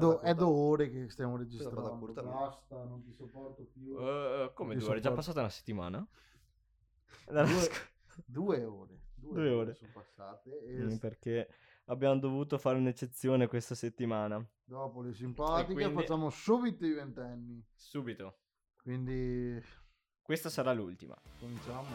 Do- è due ore che stiamo registrando. portare- Basta, non ti sopporto più. Eh, come due ore? È già passata una settimana? Due, due ore. Due ore. sono passate. E Mm, Perché abbiamo dovuto fare un'eccezione questa settimana. dopo le simpatiche quindi- facciamo subito i ventenni. Subito. Quindi Questa sarà l'ultima. cominciamo.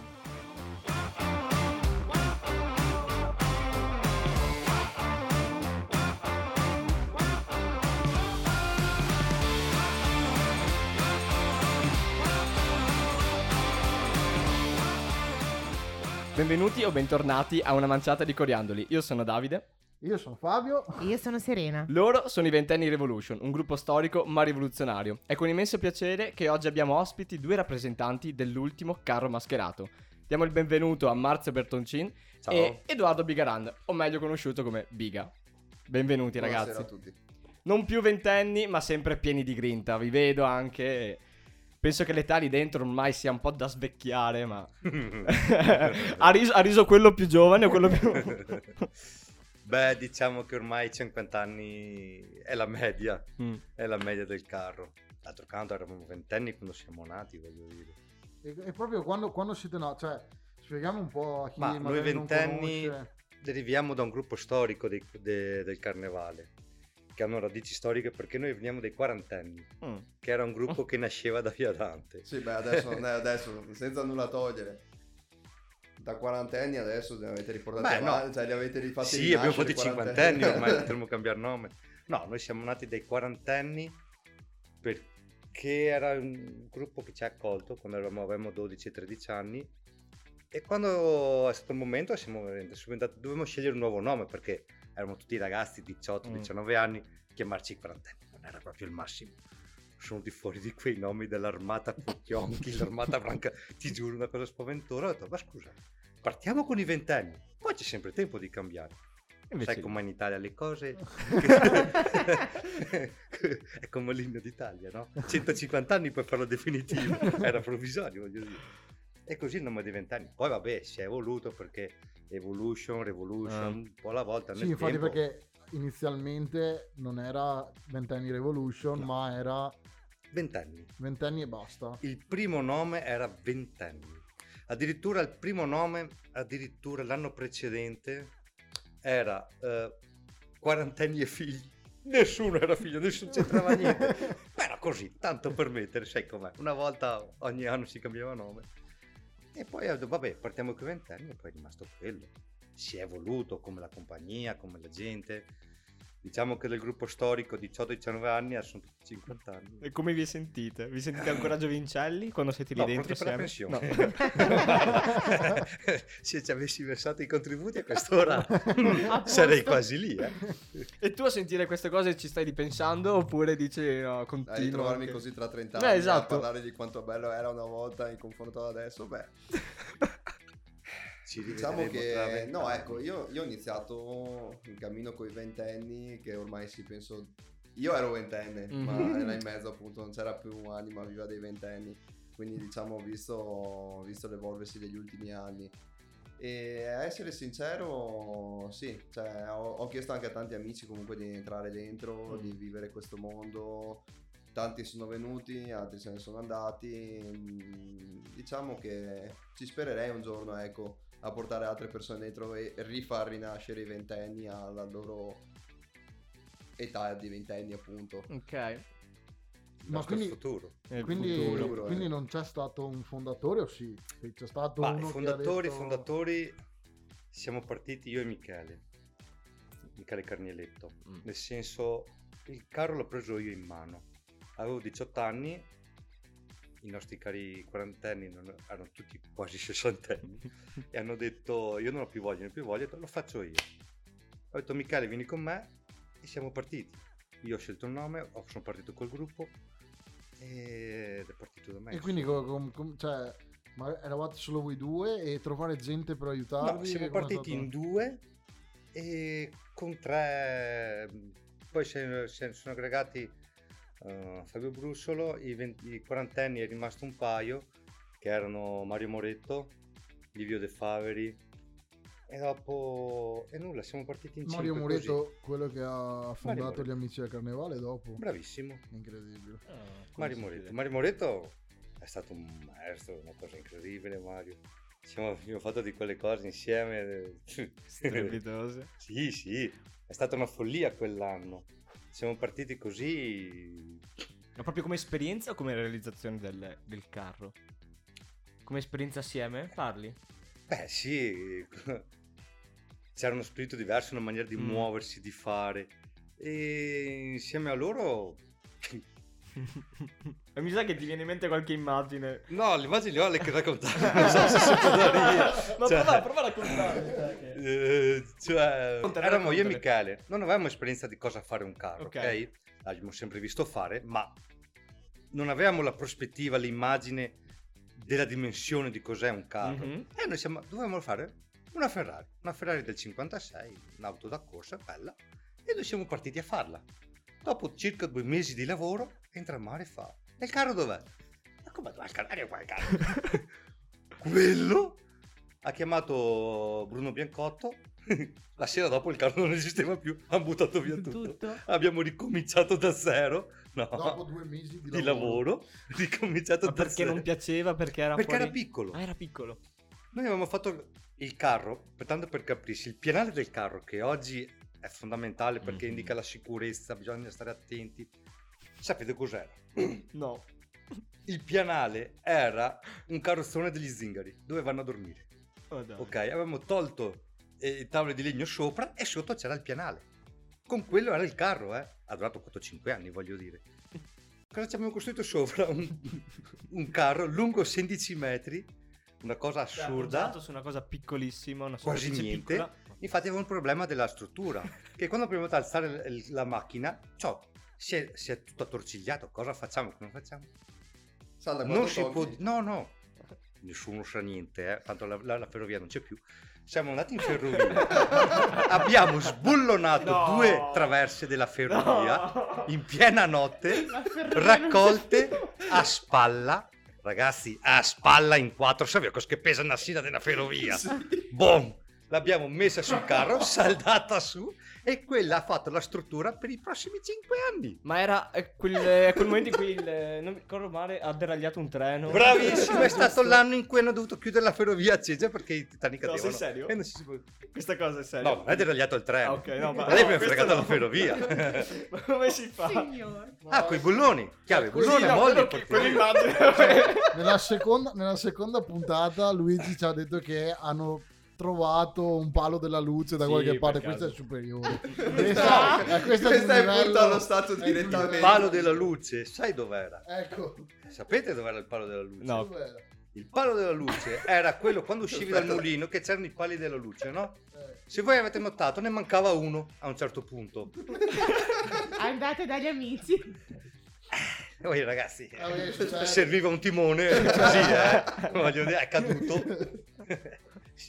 Benvenuti o bentornati a una manciata di coriandoli. Io sono Davide. Io sono Fabio. Io sono Serena. Loro sono i Ventenni Revolution, un gruppo storico ma rivoluzionario. È con immenso piacere che oggi abbiamo ospiti due rappresentanti dell'ultimo carro mascherato. Diamo il benvenuto a Marzio Bertoncin Ciao. e Edoardo Bigarand, o meglio conosciuto come Biga. Benvenuti Buonasera ragazzi. a tutti. Non più ventenni, ma sempre pieni di grinta. Vi vedo anche. Penso che l'età lì dentro ormai sia un po' da svecchiare, ma. ha, riso, ha riso quello più giovane o quello più. Beh, diciamo che ormai 50 anni è la media, Mm. è la media del carro. D'altro canto eravamo ventenni quando siamo nati, voglio dire. E, e proprio quando, quando siete nati, cioè, spieghiamo un po' a chi Ma noi ventenni deriviamo da un gruppo storico dei- de- del carnevale, che hanno radici storiche perché noi veniamo dai quarantenni, Mm. che era un gruppo che nasceva da Via Dante. Sì, beh, adesso, eh, adesso senza nulla togliere. Da quarantenni adesso li avete riportati Beh, no. cioè li avete rifatti Sì, abbiamo fatto i cinquantenni, ormai potremmo cambiare nome. No, noi siamo nati dai quarantenni perché era un gruppo che ci ha accolto quando eravamo, avevamo 12-13 anni e quando è stato il momento siamo diventati, dovevamo scegliere un nuovo nome perché eravamo tutti ragazzi di 18-19 anni, chiamarci quarantenni non era proprio il massimo. Sono venuti fuori di quei nomi dell'armata Pucchionchi, l'armata Franca, ti giuro una cosa spaventosa. Ho detto, ma scusa, partiamo con i ventenni, poi c'è sempre tempo di cambiare. Invece Sai come in Italia le cose? è come l'inno d'Italia, no? 150 anni per farlo definitivo, era provvisorio, voglio dire. E così il nome dei vent'anni. Poi vabbè, si è evoluto perché Evolution, Revolution, Ah. un po' alla volta nel Sì, infatti tempo. perché inizialmente non era ventenni Revolution, No. ma era Vent'anni. ventenni e basta. Il primo nome era Vent'anni. Addirittura il primo nome, addirittura l'anno precedente, era eh, Quarantenni e figli. Nessuno era figlio, nessuno c'entrava niente. Era così, tanto per mettere, sai com'è. Una volta ogni anno si cambiava nome. E poi vabbè, partiamo con i ventenni e poi è rimasto quello. Si è evoluto come la compagnia, come la gente. Diciamo che del gruppo storico 18-19 anni adesso sono tutti 50 anni. E come vi sentite? Vi sentite ancora giovincelli quando siete lì No, dentro? per la pensione. No. Se ci avessi versato i contributi a quest'ora sarei quasi lì. Eh. e tu a sentire queste cose ci stai ripensando oppure dici no, continuo? ritrovarmi anche- così tra 30 Beh, anni esatto. a parlare di quanto bello era una volta in confronto ad adesso, beh, Ci diciamo che no, ecco, io, io ho iniziato in cammino con i ventenni che ormai si penso io ero ventenne, Mhm. ma era in mezzo appunto, non c'era più anima viva dei ventenni. Quindi diciamo ho visto, visto l'evolversi degli ultimi anni. E a essere sincero, sì, cioè, ho, ho chiesto anche a tanti amici comunque di entrare dentro, Mm. di vivere questo mondo. Tanti sono venuti, altri se ne sono andati. Mm, Diciamo che ci spererei un giorno, ecco, a portare altre persone dentro e rifar rinascere i ventenni alla loro età di ventenni, appunto. Ok. Ma quindi- futuro. Il Quindi, futuro. quindi eh. non c'è stato un fondatore o sì? Sì, C'è stato Ma uno fondatori, detto- fondatori siamo partiti io e Michele. Michele Carnieletto. Mm. Nel senso, il carro l'ho preso io in mano. Avevo 18 anni, i nostri cari quarantenni non- erano tutti quasi sessantenni e hanno detto io non ho più voglia, non ho più voglia, lo faccio io. Ho detto Michele vieni con me e siamo partiti. Io ho scelto il nome, sono partito col gruppo ed è partito da me. E quindi co- com- com- cioè, ma eravate solo voi due e trovare gente per aiutarvi? No, siamo partiti in due e con tre, poi se, se sono aggregati eh, Fabio Brussolo, i, 20 i quarantenni è rimasto un paio che erano Mario Moretto, Livio De Faveri, e dopo... E nulla, siamo partiti in Mario cinque così. Quello che ha fondato gli Amici del Carnevale dopo. Bravissimo. Incredibile. Ah, Mario vede? Mario Moreto è stato un maestro, una cosa incredibile Mario. Siamo, abbiamo fatto di quelle cose insieme. Strepitose. sì, sì, è stata una follia quell'anno. Siamo partiti così. Ma proprio come esperienza o come realizzazione del, del carro? Come esperienza assieme? Parli? Beh, sì. C'era uno spirito diverso, una maniera di Mm. muoversi, di fare. E insieme a loro. E mi sa che ti viene in mente qualche immagine. No, le immagini le ho le che raccontare. non so se si può dire. Ma Cioè- prova, prova a raccontare. Eh, cioè, eravamo io e. Michele, non avevamo esperienza di cosa fare un carro, Ok. ok? L'abbiamo sempre visto fare, ma non avevamo la prospettiva, l'immagine della dimensione di cos'è un carro. Mhm. E noi siamo, dovevamo fare una Ferrari, una Ferrari del 56, un'auto da corsa, bella, e noi siamo partiti a farla. Dopo circa due mesi di lavoro, entra Mare e fa, e il carro dov'è? Ma come dov'è il carro? Ecco qua il carro. Quello ha chiamato Bruno Biancotto. La sera dopo il carro non esisteva più, hanno buttato via tutto. Abbiamo ricominciato da zero. No, Dopo due mesi di, di lavoro, ricominciato Ma da perché zero. non piaceva? Perché era Perché fuori... era piccolo. Ah, era piccolo. Noi avevamo fatto il carro, tanto per capirsi, il pianale del carro che oggi è fondamentale perché Mhm. indica la sicurezza, bisogna stare attenti. Sapete cos'era? No. Il pianale era un carrozzone degli zingari dove vanno a dormire. Oh. Ok, avevamo tolto eh, i tavoli di legno sopra e sotto c'era il pianale. Con quello era il carro, eh. Ha durato 4-5 anni, voglio dire. Cosa ci abbiamo costruito sopra? Un, un carro lungo 16 metri, una cosa Cioè, assurda. appoggiato su una cosa piccolissima, una Quasi niente. piccola. Infatti aveva un problema della struttura, che quando abbiamo voluto alzare la macchina, ciò si è, si è tutto attorcigliato. Cosa facciamo? Come facciamo? Salda, non si può... tocchi- No, no. Nessuno sa niente, eh. tanto la, la- la ferrovia non c'è più. Siamo andati in ferrovia, abbiamo sbullonato No. due traverse della ferrovia No. in piena notte, raccolte a spalla. Ragazzi, a spalla in quattro, sapete cosa che pesa una silla della ferrovia? Boom! L'abbiamo messa sul carro, saldata su e quella ha fatto la struttura per i prossimi 5 anni. Ma era eh, quel, eh, quel momento in cui il, eh, non mi ricordo male, ha deragliato un treno. Bravissimo, è stato Giusto. l'anno in cui hanno dovuto chiudere la ferrovia a Ceggia perché i Titanic No, sei serio? E non si può- Questa cosa è seria. No, non è deragliato il treno. Ah, ok, no, ma- mi ha questo fregato no. la ferrovia. Ma come si fa? Signor. ah, quei bulloni. Chiave, bulloni, no, molli. Nella seconda, nella seconda puntata Luigi ci ha detto che hanno trovato un palo della luce da Sì, qualche parte. caso. Questa è superiore. Questa, Questa, questa è, questa è livello- punta allo stato direttamente. Il palo della luce, sai dov'era? Ecco. Sapete dov'era il palo della luce? No. Dov'era? Il palo della luce era quello quando uscivi dal mulino che c'erano i pali della luce, no? Eh, Se voi avete notato ne mancava uno a un certo punto. Andate dagli amici. E voi ragazzi, cioè- serviva un timone così, eh. Voglio dire, è caduto.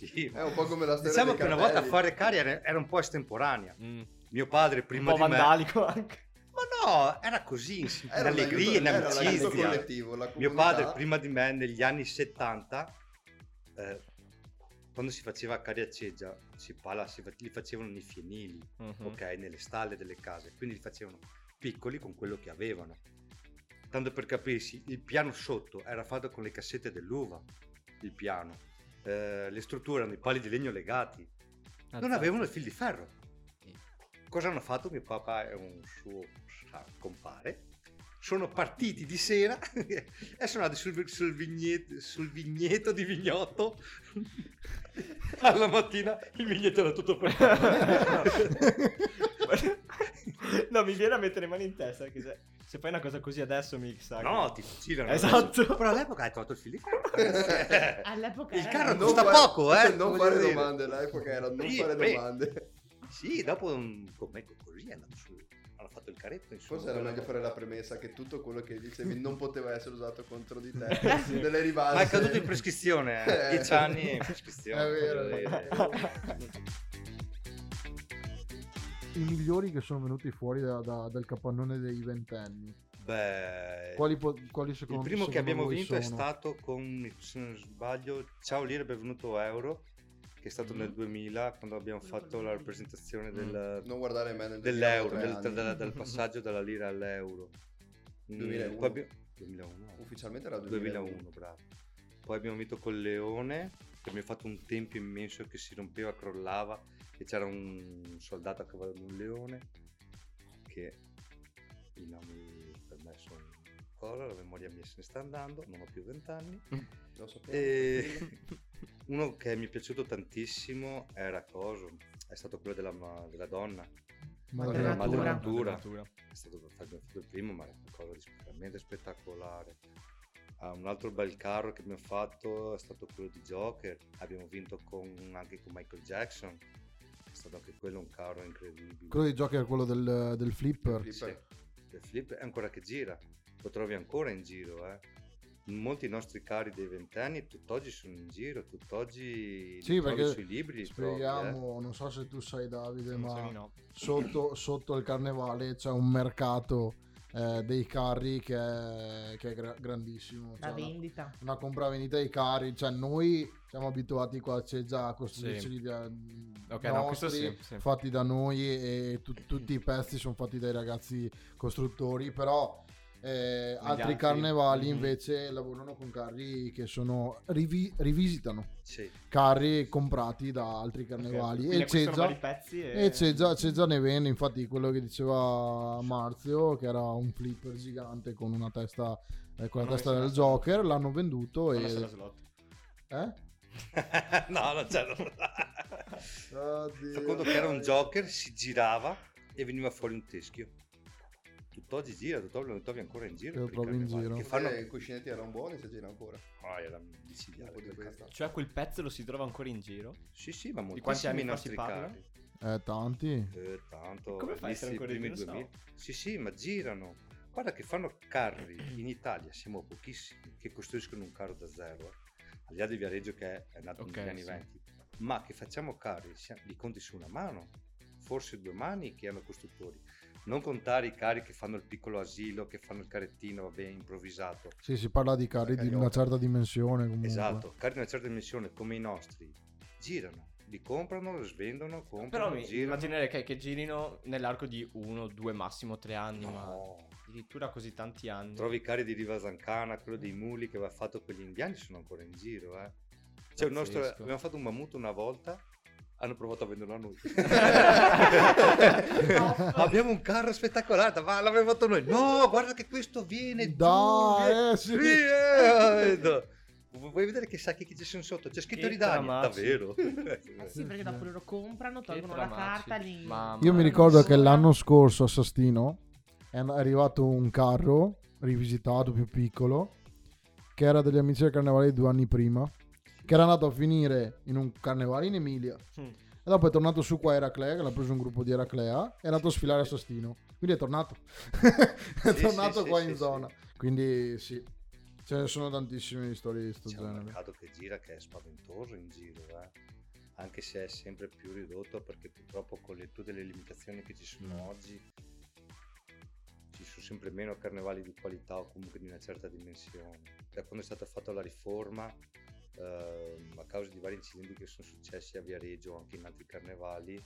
sì. È un po' come la storia Diciamo che una volta fare cari era, era un po' estemporanea. Mm. Mio padre Un prima po' di me... vandalico anche. Ma no, era così, Era un allegria, aiuto- in era l'aiuto amicizia. collettivo, la Mio padre prima di me negli anni 70, eh, quando si faceva cari a Ceggia, si pala, si li facevano nei fienili, Mhm. ok, nelle stalle delle case, quindi li facevano piccoli con quello che avevano. Tanto per capirsi, il piano sotto era fatto con le cassette dell'uva, il piano. Eh, le strutture erano i pali di legno legati, non avevano il fil di ferro. Cosa hanno fatto? Mio papà e un suo compare sono partiti di sera e sono andati sul, sul vigneto, sul vigneto di Vignotto. Alla mattina il vigneto era tutto fermato. no, mi viene a mettere le mani in testa. Che se, se fai una cosa così adesso mi sa. che- No, ti fucilano. Esatto. Però all'epoca hai trovato il fil di ferro. All'epoca Il carro Non costa fare- poco, eh, Non fare dire. domande, l'epoca era non Sì, fare beh. domande. Sì, dopo un commento così è andato su. Hanno fatto il caretto. Insomma, Forse era meglio fare la premessa che tutto quello che dicevi non poteva essere usato contro di te. Sì. Delle rivalse. Ma è caduto in prescrizione, eh. Eh. 10 anni in prescrizione. È vero. I migliori che sono venuti fuori da- da- dal capannone dei ventenni. Beh, Quali, po- quali il secondo primo che secondo abbiamo voi vinto è sono? stato con, se non sbaglio, Ciao Lire Benvenuto Euro, che è stato Mm. nel 2000 quando abbiamo fatto con la rappresentazione Mm. del, Non guardare me nel dell'euro, 2003 del, del- del passaggio dalla lira all'euro. Mm, 2001. poi abbiamo- 2001. Ufficialmente era 2001, 2001. bravo. Poi abbiamo vinto col Leone, che abbiamo fatto un tempio immenso che si rompeva, crollava, e c'era un soldato a cavallo di un leone, che i nomi per me sono cosa, la memoria mia se ne sta andando, non ho più vent'anni. Lo sapevo. E uno che mi è piaciuto tantissimo era Coso, è stato quello della, della donna, Madre Madre natura. natura. natura. è stato abbiamo fatto il primo, ma era qualcosa di veramente spettacolare. Un altro bel carro che abbiamo fatto è stato quello di Joker, abbiamo vinto con- anche con Michael Jackson, è stato anche quello un carro incredibile. Quello di Joker è quello del, del flipper. Flipper. Sì, il flip è ancora che gira, lo trovi ancora in giro. Eh. Molti nostri cari dei ventenni tutt'oggi sono in giro, tutt'oggi Sì, perché sui libri. li trovi, eh. Spieghiamo, non so se tu sai Davide, Non ma no. sotto, sotto il carnevale c'è un mercato eh, dei carri che è, che è gra- grandissimo. La Cioè, una, vendita. una compravendita di carri, cioè noi siamo abituati qua a Ceggia a costruirci di Ok, no, questo sì, sì. fatti da noi e tu- tutti i pezzi sono fatti dai ragazzi costruttori, però eh, altri altri- carnevali Mhm. invece lavorano con carri che sono rivi- rivisitano Sì, carri comprati da altri carnevali Quindi e pezzi e... e Ceggia, Ceggia ne vende infatti quello che diceva Marzio che era un flipper gigante con una testa eh, con la Hanno testa del la- Joker l'hanno venduto Fanno e eh? no, non c'è. Oddio. Fa conto che era un Joker, si girava e veniva fuori un teschio. Tutt'oggi gira, tutt'oggi lo trovi ancora in giro. Lo trovi in giro. Che Fanno... fanno... I cuscinetti erano buoni se gira ancora. Ah, era micidiale quel. Cioè quel pezzo lo si trova ancora in giro? Sì, sì, ma Di quanti anni fa si nostri parla? carri. eh tanti Eh, tanto. E come fai a essere ancora in primi giro? 2000. Sì, sì, ma girano. Guarda che fanno carri in Italia, siamo pochissimi che costruiscono un carro da zero. eh. Al di là di Viareggio che è nato Ok, negli anni sì. 20, ma che facciamo carri, li conti su una mano, forse due mani che hanno costruttori. Non contare i carri che fanno il piccolo asilo, che fanno il carrettino, vabbè, improvvisato. sì si parla di carri di una certa dimensione comunque Esatto, carri di una certa dimensione come i nostri, girano, li comprano, li svendono, comprano, Però mi girano. immaginerei che, che girino nell'arco di uno, due, massimo tre anni, ma No. addirittura così tanti anni. Trovi i carri di Riva Zancana, quello dei muli che aveva fatto quegli indiani sono ancora in giro, eh. Cioè, il nostro, abbiamo fatto un mammut una volta, hanno provato a venderlo a noi. abbiamo un carro spettacolare, ma l'abbiamo fatto noi. No, guarda che questo viene viene- eh, sì. sì, eh, no. Vu- Vuoi vedere che sacchi che c'è sotto? C'è scritto Che Ridani, tramacci. davvero. Eh sì, perché dopo loro comprano, tolgono la carta, li... Mamma Io mi ricordo che l'anno scorso a Sastino è arrivato un carro rivisitato più piccolo che era degli amici del carnevale di due anni prima che era andato a finire in un carnevale in Emilia Mm. e dopo è tornato su qua a Eraclea che l'ha preso un gruppo di Eraclea è andato a sfilare a Sastino quindi è tornato è Sì, tornato sì, qua sì, in zona quindi sì ce ne sono tantissime di storie di questo C'è un genere mercato che gira che è spaventoso in giro, eh. anche se è sempre più ridotto perché purtroppo con le, tutte le limitazioni che ci sono Mm. oggi ci sono sempre meno carnevali di qualità o comunque di una certa dimensione. Da quando è stata fatta la riforma, ehm, a causa di vari incidenti che sono successi a Viareggio o anche in altri carnevali,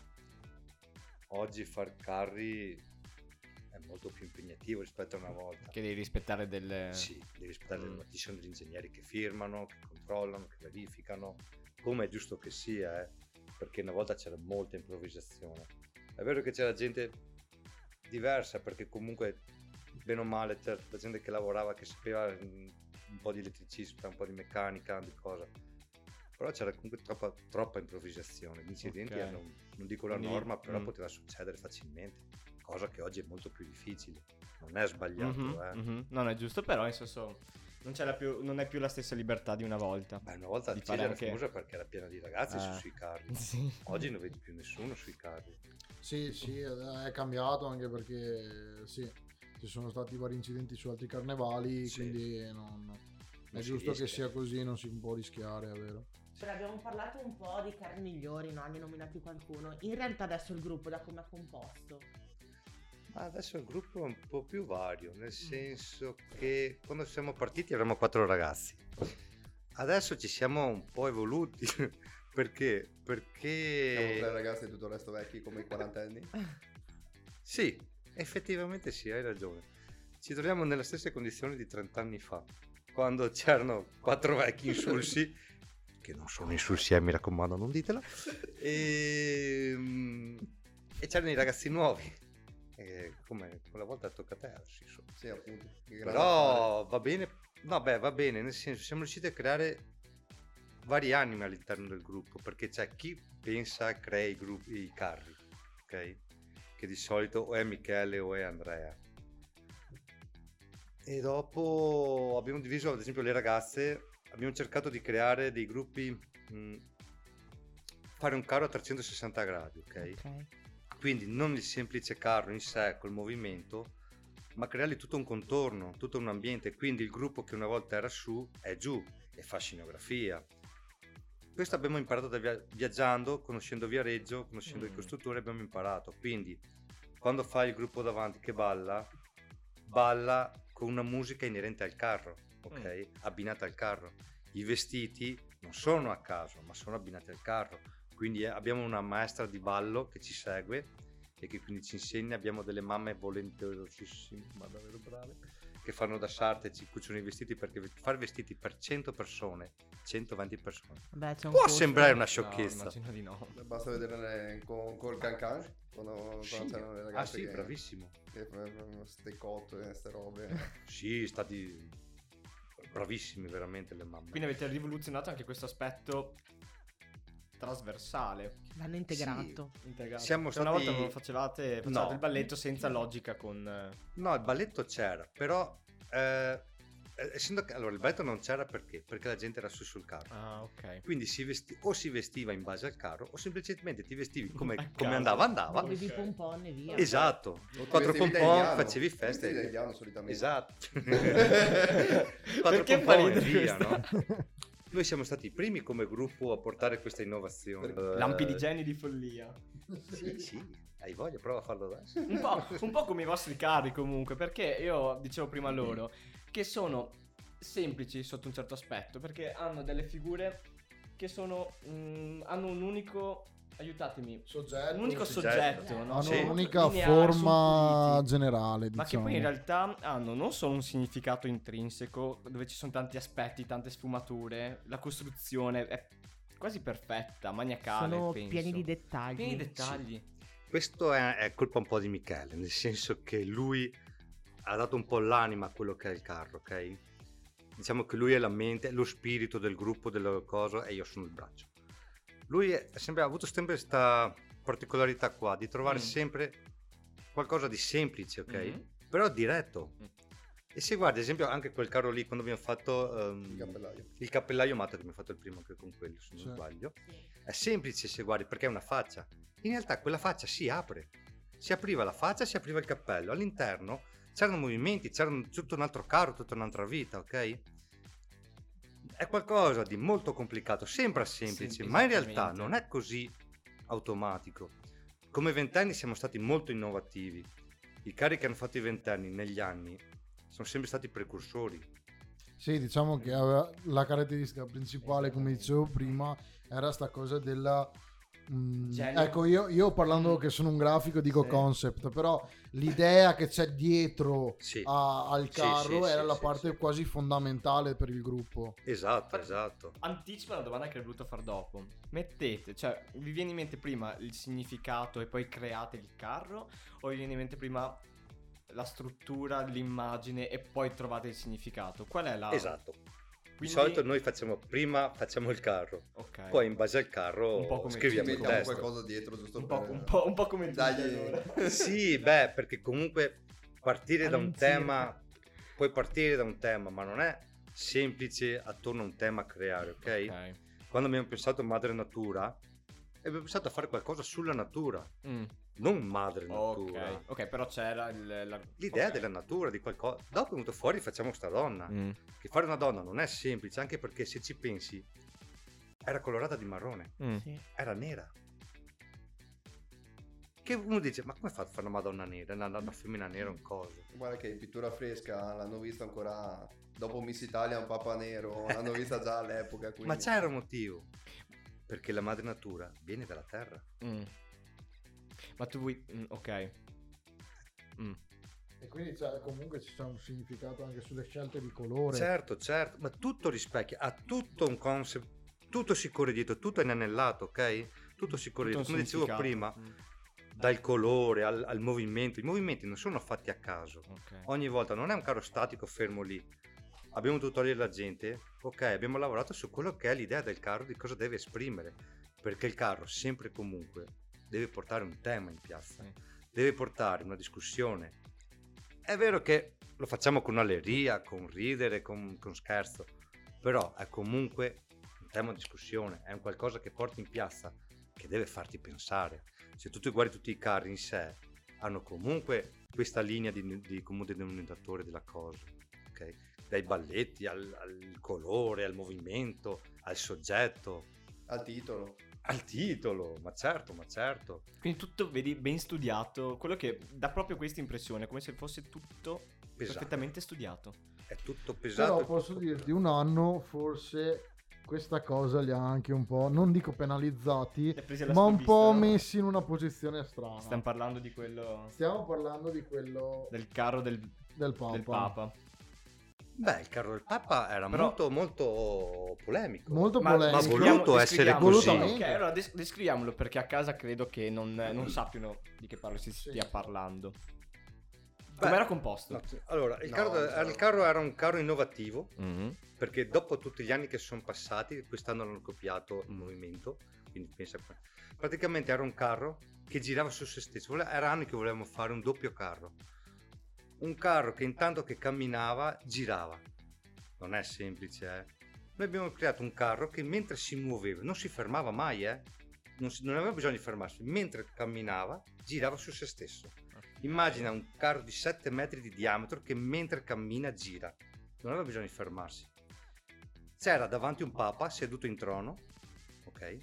oggi far carri è molto più impegnativo rispetto a una volta. Che devi rispettare delle... Sì, devi rispettare Mm. le ci sono degli ingegneri che firmano, che controllano, che verificano, come è giusto che sia, eh, perché una volta c'era molta improvvisazione. È vero che c'era gente diversa, perché comunque, bene o male, c'era gente che lavorava, che sapeva mm, un po' di elettricista, un po' di meccanica, di cosa. Però c'era comunque troppa, troppa improvvisazione. Gli incidenti Ok. erano, non dico la Quindi, norma, però mm. poteva succedere facilmente, cosa che oggi è molto più difficile. Non è sbagliato, Mhm, eh. mhm. Non è giusto, però in senso non, c'è la più, non è più la stessa libertà di una volta. Beh, una volta Di fare era anche- famosa perché era piena di ragazzi Eh. su- sui carri. Sì. Oggi non vedi più nessuno sui carri. Sì, sì, è cambiato anche perché sì, ci sono stati vari incidenti su altri carnevali, Sì. quindi non- è Non si giusto che rischia. sia così, non si può rischiare, è vero. Cioè, abbiamo parlato un po' di carri migliori, no? Ne nominati qualcuno. In realtà adesso il gruppo da come è composto. Ma adesso il gruppo è un po' più vario, nel senso che quando siamo partiti eravamo quattro ragazzi. Adesso ci siamo un po' evoluti Perché? Siamo tre Perché... ragazzi e tutto il resto vecchi come i quarantenni. Sì, effettivamente sì, hai ragione. Ci troviamo nelle stesse condizioni di 30 anni fa, quando c'erano quattro vecchi insulsi, che non sono insulsi, eh, mi raccomando, non ditela, e, mm, e c'erano i ragazzi nuovi. E come quella volta tocca a te, sì, so. Sì, appunto. Però va bene, no beh, va bene, nel senso siamo riusciti a creare vari anime all'interno del gruppo, perché c'è chi pensa crea i, gruppi, i carri, ok? Che di solito o è Michele o è Andrea. E dopo abbiamo diviso, ad esempio, le ragazze, abbiamo cercato di creare dei gruppi, mh, fare un carro a 360 gradi, ok? Ok. Quindi non il semplice carro in sé col movimento, ma creargli tutto un contorno, tutto un ambiente. Quindi il gruppo che una volta era su è giù e fa scenografia. Questo abbiamo imparato da via- viaggiando, conoscendo Viareggio, conoscendo i Mm. costruttori, abbiamo imparato. Quindi quando fai il gruppo davanti che balla, balla con una musica inerente al carro, ok? Abbinata al carro. I vestiti non sono a caso, ma sono abbinati al carro. Quindi eh, abbiamo una maestra di ballo che ci segue e che quindi ci insegna. Abbiamo delle mamme volenterosissime, ma davvero brave, che fanno da sarte e ci cuciono i vestiti perché fare vestiti per 100 persone, 120 persone, Beh, c'è un può costo. sembrare una No, sciocchezza. immagino di no. Basta vedere con, col cancan quando, quando Sì. c'erano le Ah ragazze sì, che, bravissimo. che facevano ste cotte e ste robe. Sì, stati bravissimi veramente le mamme. Quindi avete rivoluzionato anche questo aspetto trasversale. L'hanno integrato. integrato. Siamo Cioè, Una stati- volta non facevate, facevate No. il balletto senza logica con... eh, No, il balletto c'era, però eh, essendo che allora il balletto non c'era perché? Perché la gente era su sul carro. Ah, ok. Quindi si vesti- o si vestiva in base al carro o semplicemente ti vestivi come, come andava andava. Bevi pompon e via. Esatto. Quattro pompon, facevi Ti vestivi da feste. solitamente. Esatto. Quattro pompon e via, no? Noi siamo stati i primi come gruppo a portare questa innovazione. Lampi di geni di follia. Sì, sì, hai voglia, prova a farlo adesso. Un po', un po' come i vostri carri comunque, perché io dicevo prima loro che sono semplici sotto un certo aspetto, perché hanno delle figure che sono... mm, hanno un unico... Aiutatemi. Soggetto, Un unico soggetto, Certo. no? Hanno un'unica forma generale, Ma che diciamo. poi in realtà hanno non solo un significato intrinseco, dove ci sono tanti aspetti, tante sfumature, la costruzione è quasi perfetta, maniacale. Sono penso. pieni di dettagli. Pieni di dettagli. Questo è, è colpa un po' di Michele, nel senso che lui ha dato un po' l'anima a quello che è il carro, ok? Diciamo che lui è la mente, lo spirito del gruppo, della cosa, e io sono il braccio. Lui è sempre, ha avuto sempre questa particolarità qua, di trovare Mm. sempre qualcosa di semplice, ok? Mhm. Però diretto. Mm. E se guardi, ad esempio, anche quel carro lì, quando abbiamo fatto ehm, Il cappellaio. il cappellaio matto, che abbiamo fatto il primo anche con quello, se non Sì. sbaglio, è semplice se guardi perché è una faccia. In realtà quella faccia si apre. Si apriva la faccia, si apriva il cappello. All'interno c'erano movimenti, c'era tutto un altro carro, tutta un'altra vita, ok? È qualcosa di molto complicato, sembra semplice, Sì, ma in realtà non è così automatico. Come ventenni siamo stati molto innovativi. I carri che hanno fatto i ventenni negli anni sono sempre stati precursori. Sì, diciamo che aveva- la caratteristica principale, come dicevo prima, era sta cosa della... mm, Genio. ecco, io, io parlando che sono un grafico dico Sì. concept, però l'idea che c'è dietro Sì, a- al carro sì, era sì, la sì, parte sì. quasi fondamentale per il gruppo. esatto, esatto. Anticipa la domanda che avrei voluto far dopo. Mettete, cioè, vi viene in mente prima il significato e poi create il carro? O vi viene in mente prima la struttura, l'immagine e poi trovate il significato? Qual è la... Esatto. Di Quindi- solito noi facciamo prima facciamo il carro, Ok. poi in base al carro scriviamo il mettiamo testo. qualcosa dietro giusto un po', per... un po', un po' come. Dagli- allora. Sì, beh, perché comunque partire da un tema, puoi partire da un tema, ma non è semplice attorno a un tema creare, ok? Ok. Quando abbiamo pensato a Madre Natura, abbiamo pensato a fare qualcosa sulla natura, Mm, non Madre Natura. ok. Ok, però c'era il, la- L'idea ok. della natura, di qualcosa. Dopo è venuto fuori facciamo sta donna. Mm. Che fare una donna non è semplice, anche perché se ci pensi, era colorata di marrone. Mm. Era nera. Che uno dice, ma come fa a fare una Madonna nera, una, una femmina nera, un coso? Guarda che in pittura fresca l'hanno vista ancora dopo Miss Italia un papa nero, l'hanno vista già all'epoca. Quindi... Ma c'era un motivo. Perché la madre natura viene dalla terra. Mm. Ma tu vuoi... mm, ok. Mm. E quindi c'è- comunque c'è un significato anche sulle scelte di colore. Certo, certo, ma tutto rispecchia, ha tutto un concept, tutto si corre dietro, tutto è inanellato, ok? Tutto si corre dietro, come dicevo prima, Mm, dal colore al, al movimento. I movimenti non sono fatti a caso. ok. Ogni volta non è un carro statico fermo lì. Abbiamo dovuto togliere la gente, ok, abbiamo lavorato su quello che è l'idea del carro, di cosa deve esprimere. Perché il carro, sempre e comunque, deve portare un tema in piazza, Sì. deve portare una discussione. È vero che lo facciamo con allegria, con ridere, con, con scherzo, però è comunque un tema di discussione, è un qualcosa che porti in piazza, che deve farti pensare. Se tu ti guardi tutti i carri in sé, hanno comunque questa linea di, di comune denominatore della cosa, ok? Dai balletti al, al colore, al movimento, al soggetto, Al titolo. Al titolo, ma certo, ma certo. Quindi tutto, vedi, ben studiato. Quello che dà proprio questa impressione, come se fosse tutto Pesato. perfettamente studiato. È tutto pesato. Però posso tutto- dirti, un anno forse questa cosa li ha anche un po', non dico penalizzati, ma un po' messi in una posizione strana. Stiamo parlando di quello... Stiamo parlando di quello Del carro del, del Papa. del Papa. Beh, il carro del Papa era Però- molto, molto polemico. Molto Ma polemico. ha descriviamo- voluto essere così. Ok, allora des- descriviamolo perché a casa credo che non, non sappiano di che parlo si Sì. stia parlando. Beh, Com'era composto? no, allora, il, No, carro, no. il carro era un carro innovativo Mhm. perché dopo tutti gli anni che sono passati, quest'anno hanno copiato il movimento, quindi pensa qua. Praticamente era un carro che girava su se stesso, era anni che volevamo fare un doppio carro. Un carro che intanto che camminava girava. Non è semplice, eh. Noi abbiamo creato un carro che mentre si muoveva, non si fermava mai, eh. Non, si- non aveva bisogno di fermarsi, mentre camminava girava su se stesso. Immagina un carro di 7 metri di diametro che mentre cammina gira, non aveva bisogno di fermarsi. C'era davanti un papa seduto in trono, ok?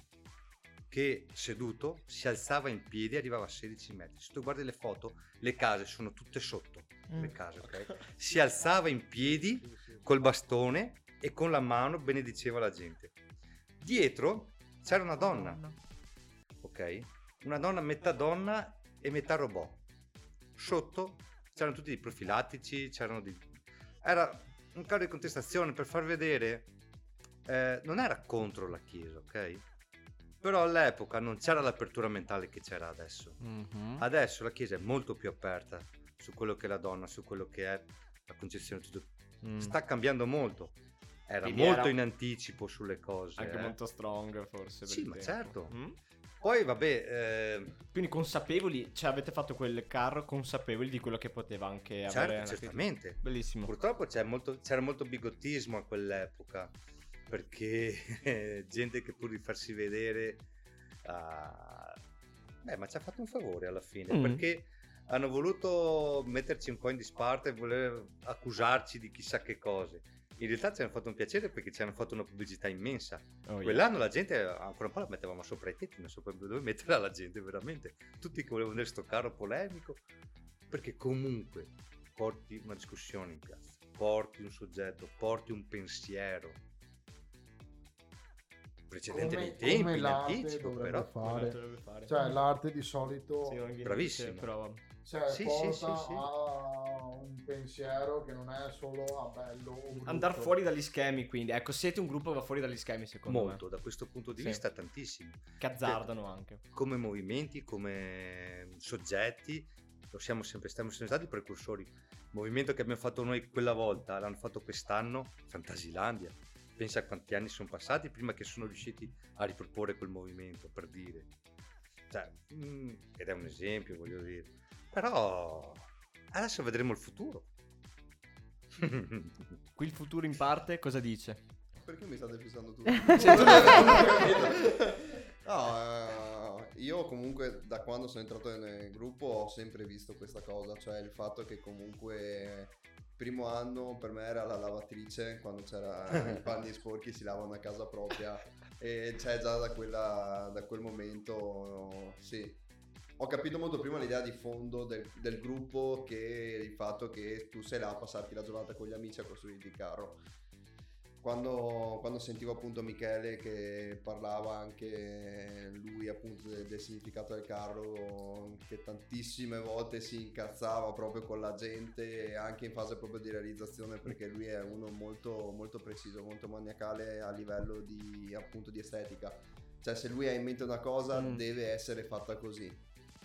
Che seduto si alzava in piedi e arrivava a 16 metri. Se tu guardi le foto, le case sono tutte sotto, le case, ok? Si alzava in piedi col bastone e con la mano benediceva la gente. Dietro c'era una donna, ok? Una donna metà donna e metà robot. Sotto c'erano tutti dei profilattici, c'erano dei... Era un carro di contestazione per far vedere... eh, non era contro la Chiesa, ok? Però all'epoca non c'era l'apertura mentale che c'era adesso. Mhm. Adesso la Chiesa è molto più aperta su quello che è la donna, su quello che è la concezione. tutto- Mm. Sta cambiando molto. Era Quindi molto era- in anticipo sulle cose. Anche eh. molto strong forse. per Sì, ma tempo. certo. Mm? Poi vabbè, eh, Quindi consapevoli, cioè avete fatto quel carro consapevoli di quello che poteva anche avere certo, una critica. certamente. Bellissimo. Purtroppo c'è molto- c'era molto bigottismo a quell'epoca, perché gente che pur di farsi vedere... ah, Beh, ma ci ha fatto un favore alla fine, Mm. perché hanno voluto metterci un po' in disparte e voler accusarci di chissà che cose. In realtà ci hanno fatto un piacere perché ci hanno fatto una pubblicità immensa. Oh, yeah. Quell'anno la gente ancora un po' la mettevamo sopra i tetti, non so proprio dove metterla la gente veramente. Tutti che volevano vedere sto carro polemico, perché comunque porti una discussione in piazza, porti un soggetto, porti un pensiero. Precedente Come- nei tempi, come in anticipo, dovrebbe però. fare. Fare. Cioè, l'arte di solito Sì, Bravissimo. però- cioè, Sì, porta sì, sì. a un pensiero che non è solo a bello. Andare fuori dagli schemi, quindi. Ecco, siete un gruppo che va fuori dagli schemi, secondo Molto, da questo punto di Sì. vista tantissimo. me. Che azzardano anche. come movimenti, come soggetti, lo siamo sempre, siamo sempre stati precursori. Il movimento che abbiamo fatto noi quella volta, l'hanno fatto quest'anno, Fantasilandia. Pensa a quanti anni sono passati prima che sono riusciti a riproporre quel movimento, per dire. Cioè, mm, ed è un esempio, voglio dire. Però adesso vedremo il futuro. Qui il futuro in parte cosa dice? Perché mi state fissando tutti? Cioè, tu no, eh, io comunque da quando sono entrato nel gruppo ho sempre visto questa cosa, cioè il fatto che comunque primo anno per me era la lavatrice quando c'era i panni sporchi si lavano a casa propria e c'è già da, quella, da quel momento sì. Ho capito molto prima l'idea di fondo del, del gruppo che il fatto che tu sei là a passarti la giornata con gli amici a costruirti il carro quando, quando sentivo appunto Michele che parlava anche lui appunto del, del significato del carro, che tantissime volte si incazzava proprio con la gente, anche in fase proprio di realizzazione, perché lui è uno molto, molto preciso, molto maniacale a livello di appunto di estetica. Cioè se lui ha in mente una cosa Mm. deve essere fatta così.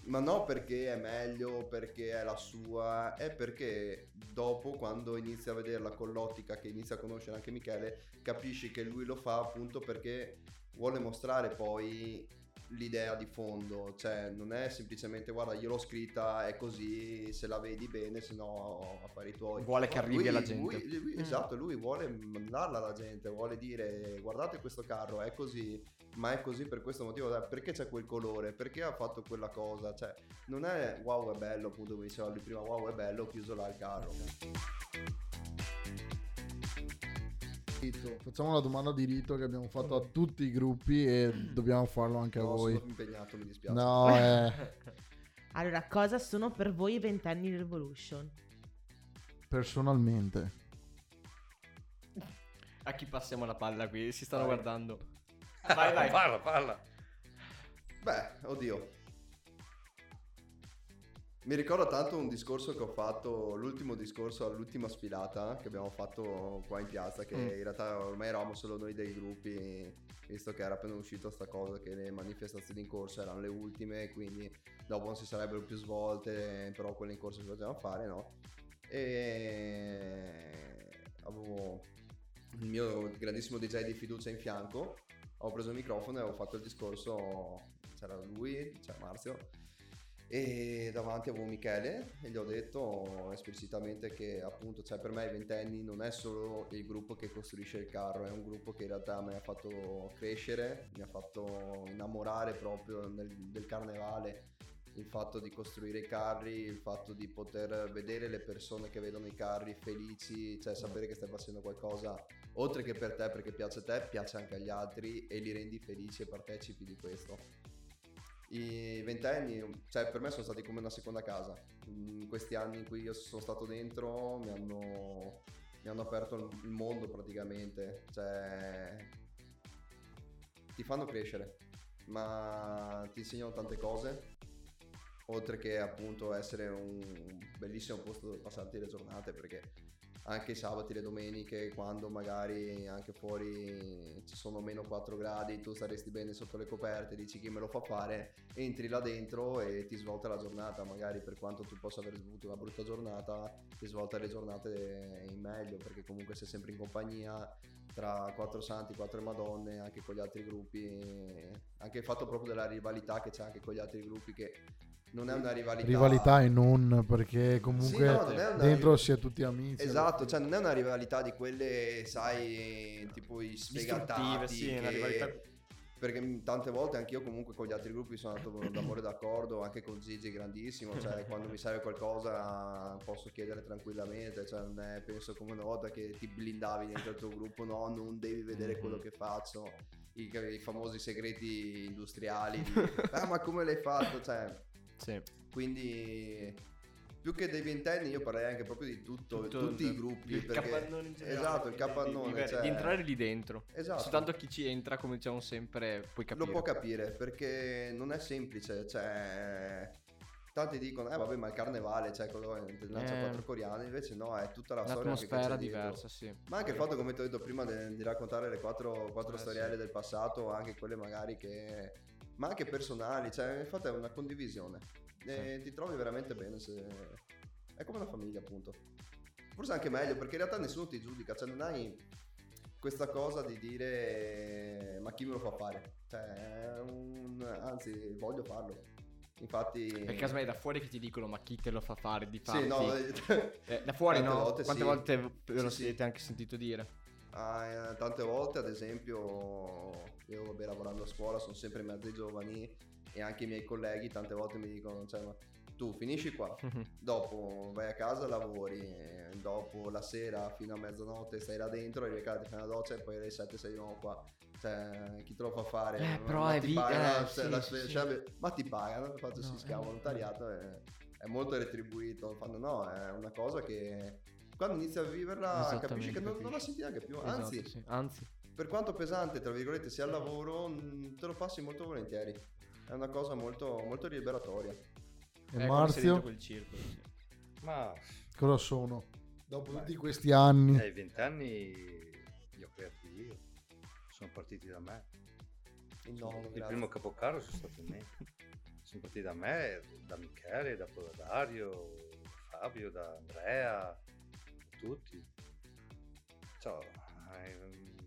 Ma no perché è meglio, perché è la sua, è perché dopo quando inizi a vederla con l'ottica che inizia a conoscere anche Michele, capisci che lui lo fa appunto perché vuole mostrare poi l'idea di fondo, cioè non è semplicemente guarda io l'ho scritta, è così, se la vedi bene, se no affari tuoi. Vuole che arrivi lui- alla gente. lui- lui- Mm. Esatto, lui vuole mandarla alla gente, vuole dire guardate questo carro, è così, ma è così per questo motivo, perché c'è quel colore, perché ha fatto quella cosa, cioè non è wow è bello, appunto come diceva lui prima, wow è bello, ho chiuso là il carro. Facciamo la domanda di rito che abbiamo fatto a tutti i gruppi e dobbiamo farlo anche a No, voi. sono impegnato, mi dispiace. No, eh, Allora, cosa sono per voi i ventenni di Revolution? personalmente. A chi passiamo la palla qui? Si stanno Vai. guardando. Vai, vai. Parla, parla. Beh, oddio. Mi ricordo tanto un discorso che ho fatto, l'ultimo discorso all'ultima sfilata che abbiamo fatto qua in piazza, che Mm. in realtà ormai eravamo solo noi dei gruppi, visto che era appena uscito sta cosa che le manifestazioni in corso erano le ultime, quindi dopo non si sarebbero più svolte, però quelle in corso si potevano fare, no? E avevo il mio grandissimo DJ di fiducia in fianco, ho preso il microfono e ho fatto il discorso, c'era lui, c'era Marzio, e davanti avevo Michele e gli ho detto esplicitamente che appunto cioè per me i ventenni non è solo il gruppo che costruisce il carro, è un gruppo che in realtà mi ha fatto crescere, mi ha fatto innamorare proprio nel- del carnevale, il fatto di costruire i carri, il fatto di poter vedere le persone che vedono i carri felici, cioè sapere che stai facendo qualcosa oltre che per te perché piace a te, piace anche agli altri e li rendi felici e partecipi di questo. I ventenni, cioè per me sono stati come una seconda casa. In questi anni in cui io sono stato dentro mi hanno, mi hanno aperto il mondo praticamente. Cioè, ti fanno crescere, ma ti insegnano tante cose. Oltre che appunto essere un bellissimo posto dove passarti le giornate perché anche i sabati e le domeniche quando magari anche fuori ci sono meno 4 gradi tu staresti bene sotto le coperte dici chi me lo fa fare entri là dentro e ti svolta la giornata magari per quanto tu possa aver avuto una brutta giornata ti svolta le giornate in meglio perché comunque sei sempre in compagnia tra quattro santi, quattro madonne, anche con gli altri gruppi, anche il fatto proprio della rivalità che c'è anche con gli altri gruppi che non è una rivalità Rivalità e non, perché comunque Sì, no, non dentro si è tutti amici. Esatto, cioè non è una rivalità di quelle, sai, tipo i sfegatati sì, che- una rivalità Perché tante volte anch'io comunque con gli altri gruppi sono andato d'amore d'accordo, anche con Gigi grandissimo, cioè quando mi serve qualcosa posso chiedere tranquillamente, cioè non è penso come una volta che ti blindavi dentro il tuo gruppo, no, non devi vedere quello Mhm. che faccio, i, i famosi segreti industriali, di, ah ma come l'hai fatto, cioè Sì. quindi più che dei ventenni io parlerei anche proprio di tutto, Tutto tutti il- i gruppi il perché- capannone in generale, esatto il di- di- di- capannone di, cioè, di entrare lì dentro. esatto Soltanto chi ci entra, come diciamo sempre, puoi capire. lo può capire perché non è semplice cioè tanti dicono eh vabbè ma il carnevale cioè quello del lancia Eh. quattro coreani invece no è tutta la storia che c'è diversa, sì. ma anche il fatto come ti ho detto prima de- di raccontare le quattro, quattro Eh, storielle sì. del passato anche quelle magari che ma anche personali cioè infatti è una condivisione e ti trovi veramente bene se è come una famiglia appunto forse anche meglio perché in realtà nessuno ti giudica cioè non hai questa cosa di dire ma chi me lo fa fare cioè un anzi voglio farlo infatti Perché casomai è da fuori che ti dicono ma chi te lo fa fare di farti sì no Eh, da fuori tante no? volte Quante sì. volte ve lo Sì, sì. siete anche sentito dire? Ah, eh, tante volte, ad esempio, io vabbè, lavorando a scuola sono sempre in mezzo ai giovani e anche i miei colleghi tante volte mi dicono, cioè, ma tu finisci qua, dopo vai a casa, lavori, dopo la sera fino a mezzanotte stai là dentro, arrivi a casa, ti fai una doccia e poi alle 7 sei di nuovo qua. Cioè, chi te lo fa fare? Eh, però ma è ti vi- pagano, eh, cioè, sì, la- sì, cioè, ma ti pagano, faccio No, si eh, volontariato, è, è molto retribuito, fanno no, è una cosa che quando inizi a viverla capisci che non, non la capisci. senti neanche più. Esatto, Anzi, sì. Anzi, per quanto pesante, tra virgolette, sia il lavoro, mh, te lo passi molto volentieri. È una cosa molto, molto liberatoria. E dentro Marzio, quel circolo. sì. Ma cosa sono? Dopo Beh, tutti questi anni. ai vent'anni li ho creati io. Sono partiti da me. Il nonno, Il grazie. primo capocarro sono stato me. Sono partiti da me, da Michele, da Dario, da Fabio, da Andrea, tutti. Ciao,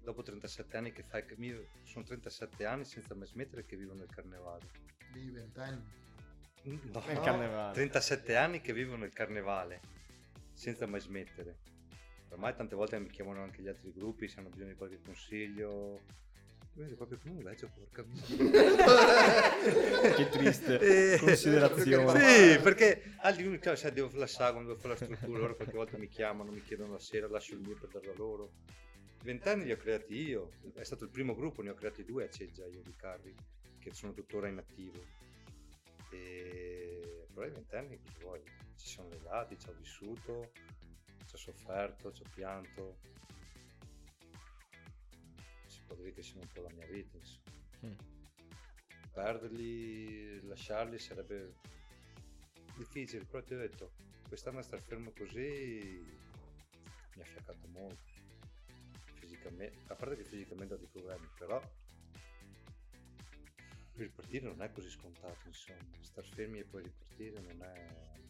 dopo 37 anni che fai, che io sono 37 anni senza mai smettere che vivo nel carnevale. Di vent'anni. No, Nel carnevale. 37 anni che vivo nel carnevale senza mai smettere. Ormai tante volte mi chiamano anche gli altri gruppi se hanno bisogno di qualche consiglio. Vedo proprio come un vecchio, porca miseria. Che triste Eh, considerazione. Sì, perché all'inizio sai, devo flassare quando devo fare la struttura, loro qualche volta mi chiamano, mi chiedono la sera, lascio il mio per darlo a loro. Vent'anni li ho creati io, è stato il primo gruppo, ne ho creati due a Ceggia io di carri, che sono tuttora in attivo. E però ai vent'anni cosa vuoi? Ci sono legati, ci ho vissuto, ci ho sofferto, ci ho pianto. Dire che sia un po' la mia vita, insomma Mm. perderli, lasciarli sarebbe difficile, però ti ho detto, quest'anno star fermo così mi ha fiaccato molto. Fisicamente, a parte che fisicamente ho dei problemi, però ripartire non è così scontato, insomma, star fermi e poi ripartire non è.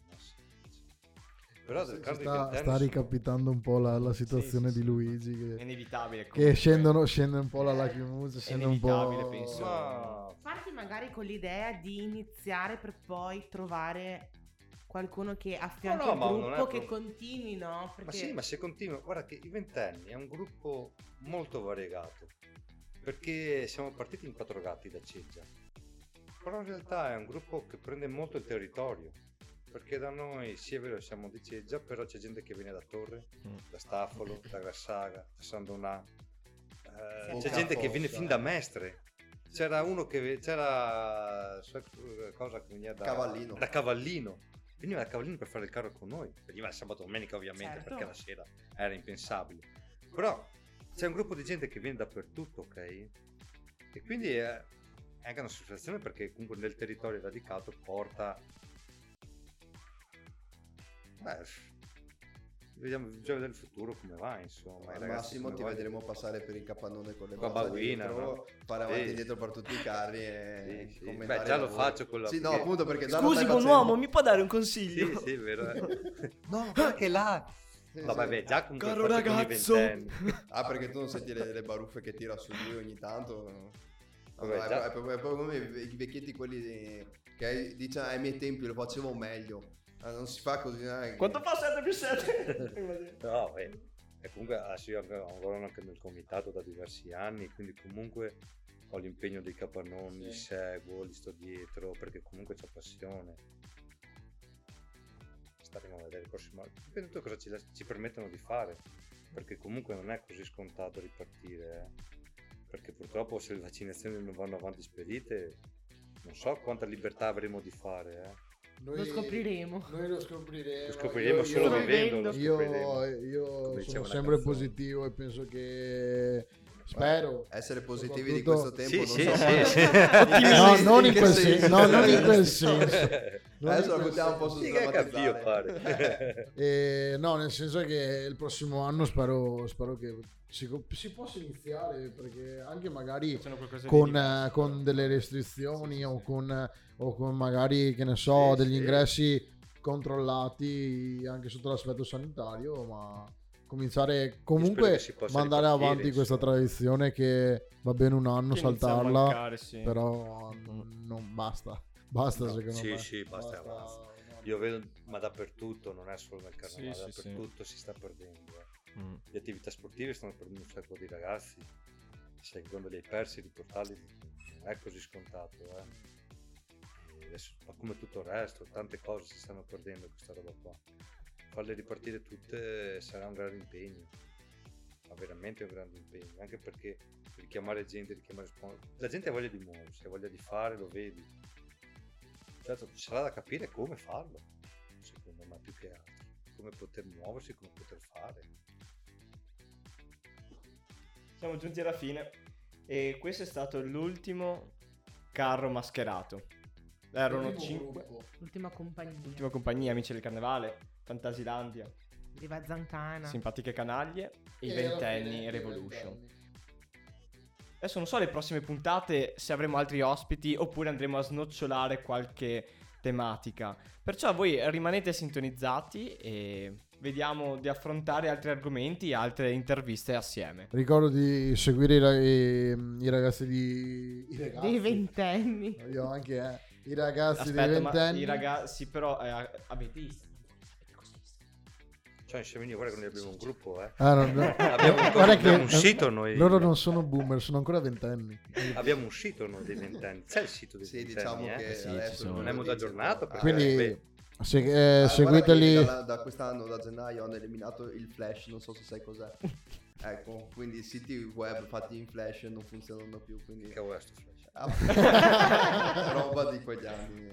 Però del di sta, sta sono- ricapitando un po' la, la situazione sì, di sì. Luigi È che, inevitabile. che scendono, scende un po' la lacrimuccia, scende un po'... inevitabile, penso. Ma Parti magari con l'idea di iniziare per poi trovare qualcuno che affianchi no, il ma non è gruppo, che pro- continui, no? Perché Ma sì, ma se continua, guarda che i ventenni è un gruppo molto variegato, perché siamo partiti in quattro gatti da Ceggia, però in realtà è un gruppo che prende molto il territorio, perché da noi sì è vero siamo di Ceggia, però c'è gente che viene da Torre, Mm. da Stafolo, da Grassaga, da San Donà, eh, c'è gente che viene fin da Mestre. C'era uno che c'era so- cosa che veniva da Cavallino. da Cavallino. Veniva da Cavallino per fare il carro con noi. Veniva il sabato e domenica, ovviamente, Certo. perché la sera era impensabile. Però c'è un gruppo di gente che viene dappertutto, ok? E quindi è, è anche una soddisfazione perché comunque nel territorio radicato porta. Beh, vediamo già vedere il futuro come va, insomma. Al ragazzi massimo ti vogliono. vedremo passare per il capannone con le Con baguina, dietro, no? fare avanti e Sì. indietro per tutti i carri e Sì, sì. Beh, già lo lavori. faccio con la- Sì, no, perché- appunto perché già Scusi, buon facendo. uomo, mi può dare un consiglio? Sì, sì, vero. eh. no, guarda che là. Sì, No, vabbè, già con Caro ragazzo. Ah, perché tu non senti le, le baruffe che tira su lui ogni tanto? Vabbè, Vabbè, già- è, proprio, è proprio come i vecchietti quelli di- che dicono ai miei tempi lo facevo meglio. Ah, non si fa così. eh. Quanto fa 7 più 7? No, beh. E comunque adesso io anche- lavoro anche nel comitato da diversi anni, quindi comunque ho l'impegno dei capannoni, li seguo, li sto dietro, perché comunque c'ho passione. Staremo a vedere il prossimo anno. Dipende tutto cosa ci, ci permettono di fare, perché comunque non è così scontato ripartire. eh. Perché purtroppo se le vaccinazioni non vanno avanti spedite, non so quanta libertà avremo di fare. eh. Noi- Lo scopriremo. Noi lo scopriremo. Lo scopriremo Io- solo io- vivendo. Lo Io, scopriremo. io sono sempre canzone. positivo e penso che spero. Essere positivi di questo tempo Sì, non sì, so sì, sì. No, non in quel senso? senso, no, non in quel senso. Non Adesso la buttiamo un po' su pare. Eh, no, nel senso che il prossimo anno spero, spero che si, si possa iniziare perché anche magari di con, diverso. eh, con delle restrizioni Sì, sì, o, sì. con, o con magari, che ne so, Sì, degli sì. ingressi controllati anche sotto l'aspetto sanitario, ma cominciare comunque mandare ripartire, avanti questa tradizione che va bene un anno saltarla, mancare, sì. però non, basta. Basta No, secondo sì, me. sì, basta, basta. no. Io vedo, ma dappertutto, non è solo nel carnevale, Sì, sì, sì. dappertutto si sta perdendo. eh. Mm. Le attività sportive stanno perdendo un sacco di ragazzi. Se quando li hai persi, riportarli non è così scontato. eh. Adesso, ma come tutto il resto, tante cose si stanno perdendo questa roba qua. Farle ripartire tutte sarà un grande impegno. Ma veramente un grande impegno. Anche perché richiamare gente, richiamare sponsor. La gente ha voglia di muoversi, ha voglia di fare, lo vedi. Certo, ci sarà da capire come farlo, secondo me, più che altro. Come come poter muoversi, come poter fare. Siamo giunti alla fine e questo è stato l'ultimo carro mascherato. Erano cinque. L'ultima compagnia. L'ultima compagnia, amici del carnevale, Fantasilandia, Riva Zancana. simpatiche canaglie e i ventenni Revolution. Adesso non so le prossime puntate se avremo altri ospiti oppure andremo a snocciolare qualche tematica. Perciò voi rimanete sintonizzati e vediamo di affrontare altri argomenti e altre interviste assieme. Ricordo di seguire i, i- i ragazzi di... I ragazzi. Dei ventenni. Io anche, eh. I ragazzi Aspetta, dei ma ventenni. i ragazzi però eh, avete Instagram? Cioè, in Scemini, guarda che noi abbiamo un gruppo, eh. Ah, no, no. Abbiamo, un- Guarda abbiamo che- un sito noi. Loro non sono boomer, sono ancora ventenni. Abbiamo un sito noi dei ventenni. C'è il sito dei Sì, ventenni, diciamo eh? che Sì, adesso. Non è molto aggiornato, perché- Quindi beh. se- eh, Ah, seguiteli. Da, da quest'anno, da gennaio, hanno eliminato il flash, non so se sai cos'è. ecco, quindi i siti web fatti in flash non funzionano più, quindi... Che cavolo è sto flash? Ah, roba di quegli anni.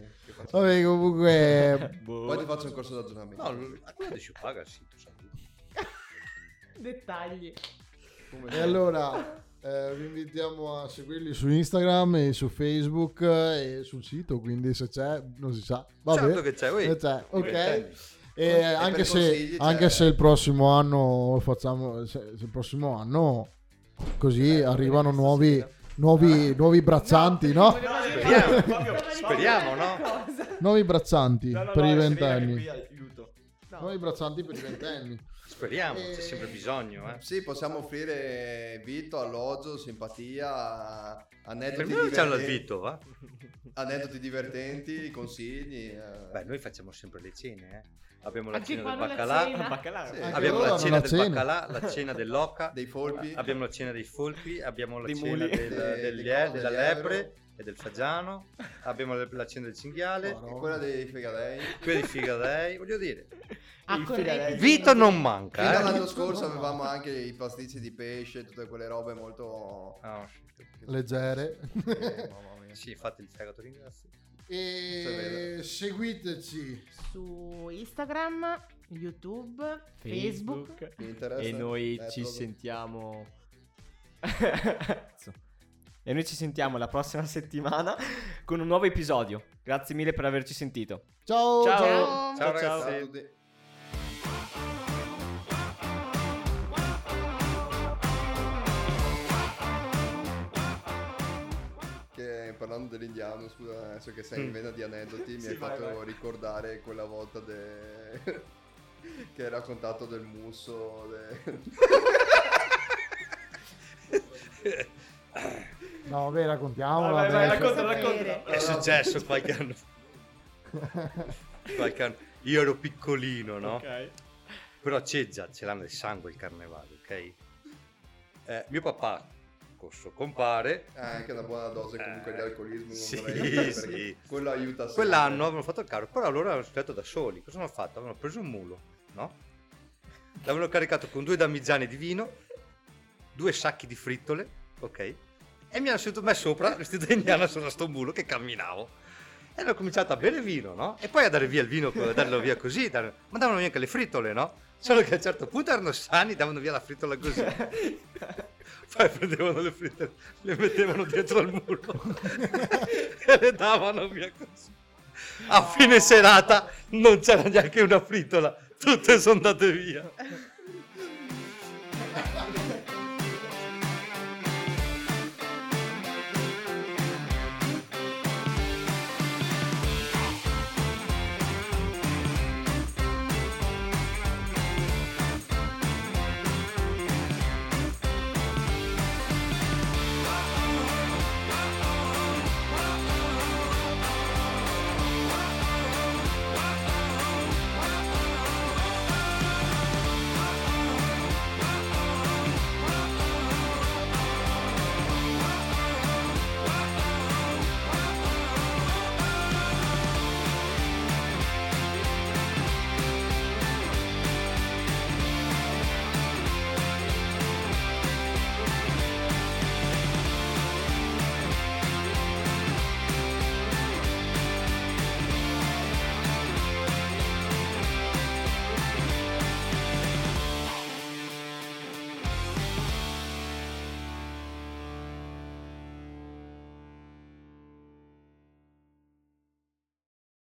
Vabbè, comunque... Boh. Poi ti faccio un corso di aggiornamento. No, quello si paga il sito, sai. Dettagli. Come E allora eh, vi invitiamo a seguirli su Instagram e su Facebook eh, e sul sito, quindi se c'è non si sa. Vabbè, Certo che c'è, ui. se c'è, ok. E E anche, se, anche se il prossimo anno facciamo, se, se il prossimo anno così Eh, arrivano nuovi, sera. Nuovi, nuovi braccianti, no? Speriamo. Fabio, Speriamo, no? Nuovi braccianti No, no, per no, i ventenni. Nuovi braccianti per i ventenni. Speriamo, Eh, c'è sempre bisogno, eh. Sì, possiamo offrire Vito, alloggio, simpatia, aneddoti, non c'hanno il divertenti, Vito, va? aneddoti divertenti, consigli. eh. Beh, noi facciamo sempre le cene, eh. Abbiamo la Anche cena del qua non la baccalà, cena. Ah, baccalà. Sì. Abbiamo la cena del cena. baccalà, la cena dell'oca, Dei folpi. abbiamo la cena dei folpi, abbiamo la Dei cena del, Dei- del dei- lie- delle della lepre e del fagiano, abbiamo la, cena del cinghiale, Madonna. E quella dei fegadei. quella di figadei, voglio dire, A Il corretti Figadelli. di- Vito non manca, eh. dall'anno scorso avevamo anche i pasticci di pesce, tutte quelle robe molto... Ah, sì. Leggere. Eh, mamma mia. Sì, infatti il fegato ringrazio. E seguiteci. Su Instagram, YouTube, Facebook. Interessa? E noi Eh, ci proprio. sentiamo. e noi ci sentiamo la prossima settimana con un nuovo episodio. Grazie mille per averci sentito. Ciao. Ciao. Ciao. Ciao, ciao. ragazzi. Ciao parlando dell'indiano, scusa, adesso che sei in Mm. vena di aneddoti, mi Sì, hai vai, fatto vai. ricordare quella volta de- che hai raccontato del musso. de- No, vabbè, raccontiamola. Vai, vai, adesso. racconta, racconta. È successo qualche anno qualche anno. Io ero piccolino, no? Ok. Però c'è già, ce l'ha nel sangue il carnevale, ok? Eh, mio papà, suo compare, Eh, anche una buona dose comunque di Eh, alcolismo. non sì, vorrei sì. Quello aiuta sempre. quell'anno avevano fatto il carro, però loro avevano studiato da soli. Cosa hanno fatto? Avevano preso un mulo, no? L'avevano caricato con due damigiane di vino, due sacchi di frittole, ok? E mi hanno seduto me sopra, vestito indiana, sopra sto mulo che camminavo. E hanno cominciato a bere vino, no? E poi a dare via il vino, a darlo via così, dare- ma davano via anche le frittole, no? Solo che a un certo punto erano sani, davano via la frittola così. Poi prendevano le frittole, le mettevano dietro al muro e le davano via così. A fine serata non c'era neanche una frittola, tutte sono andate via.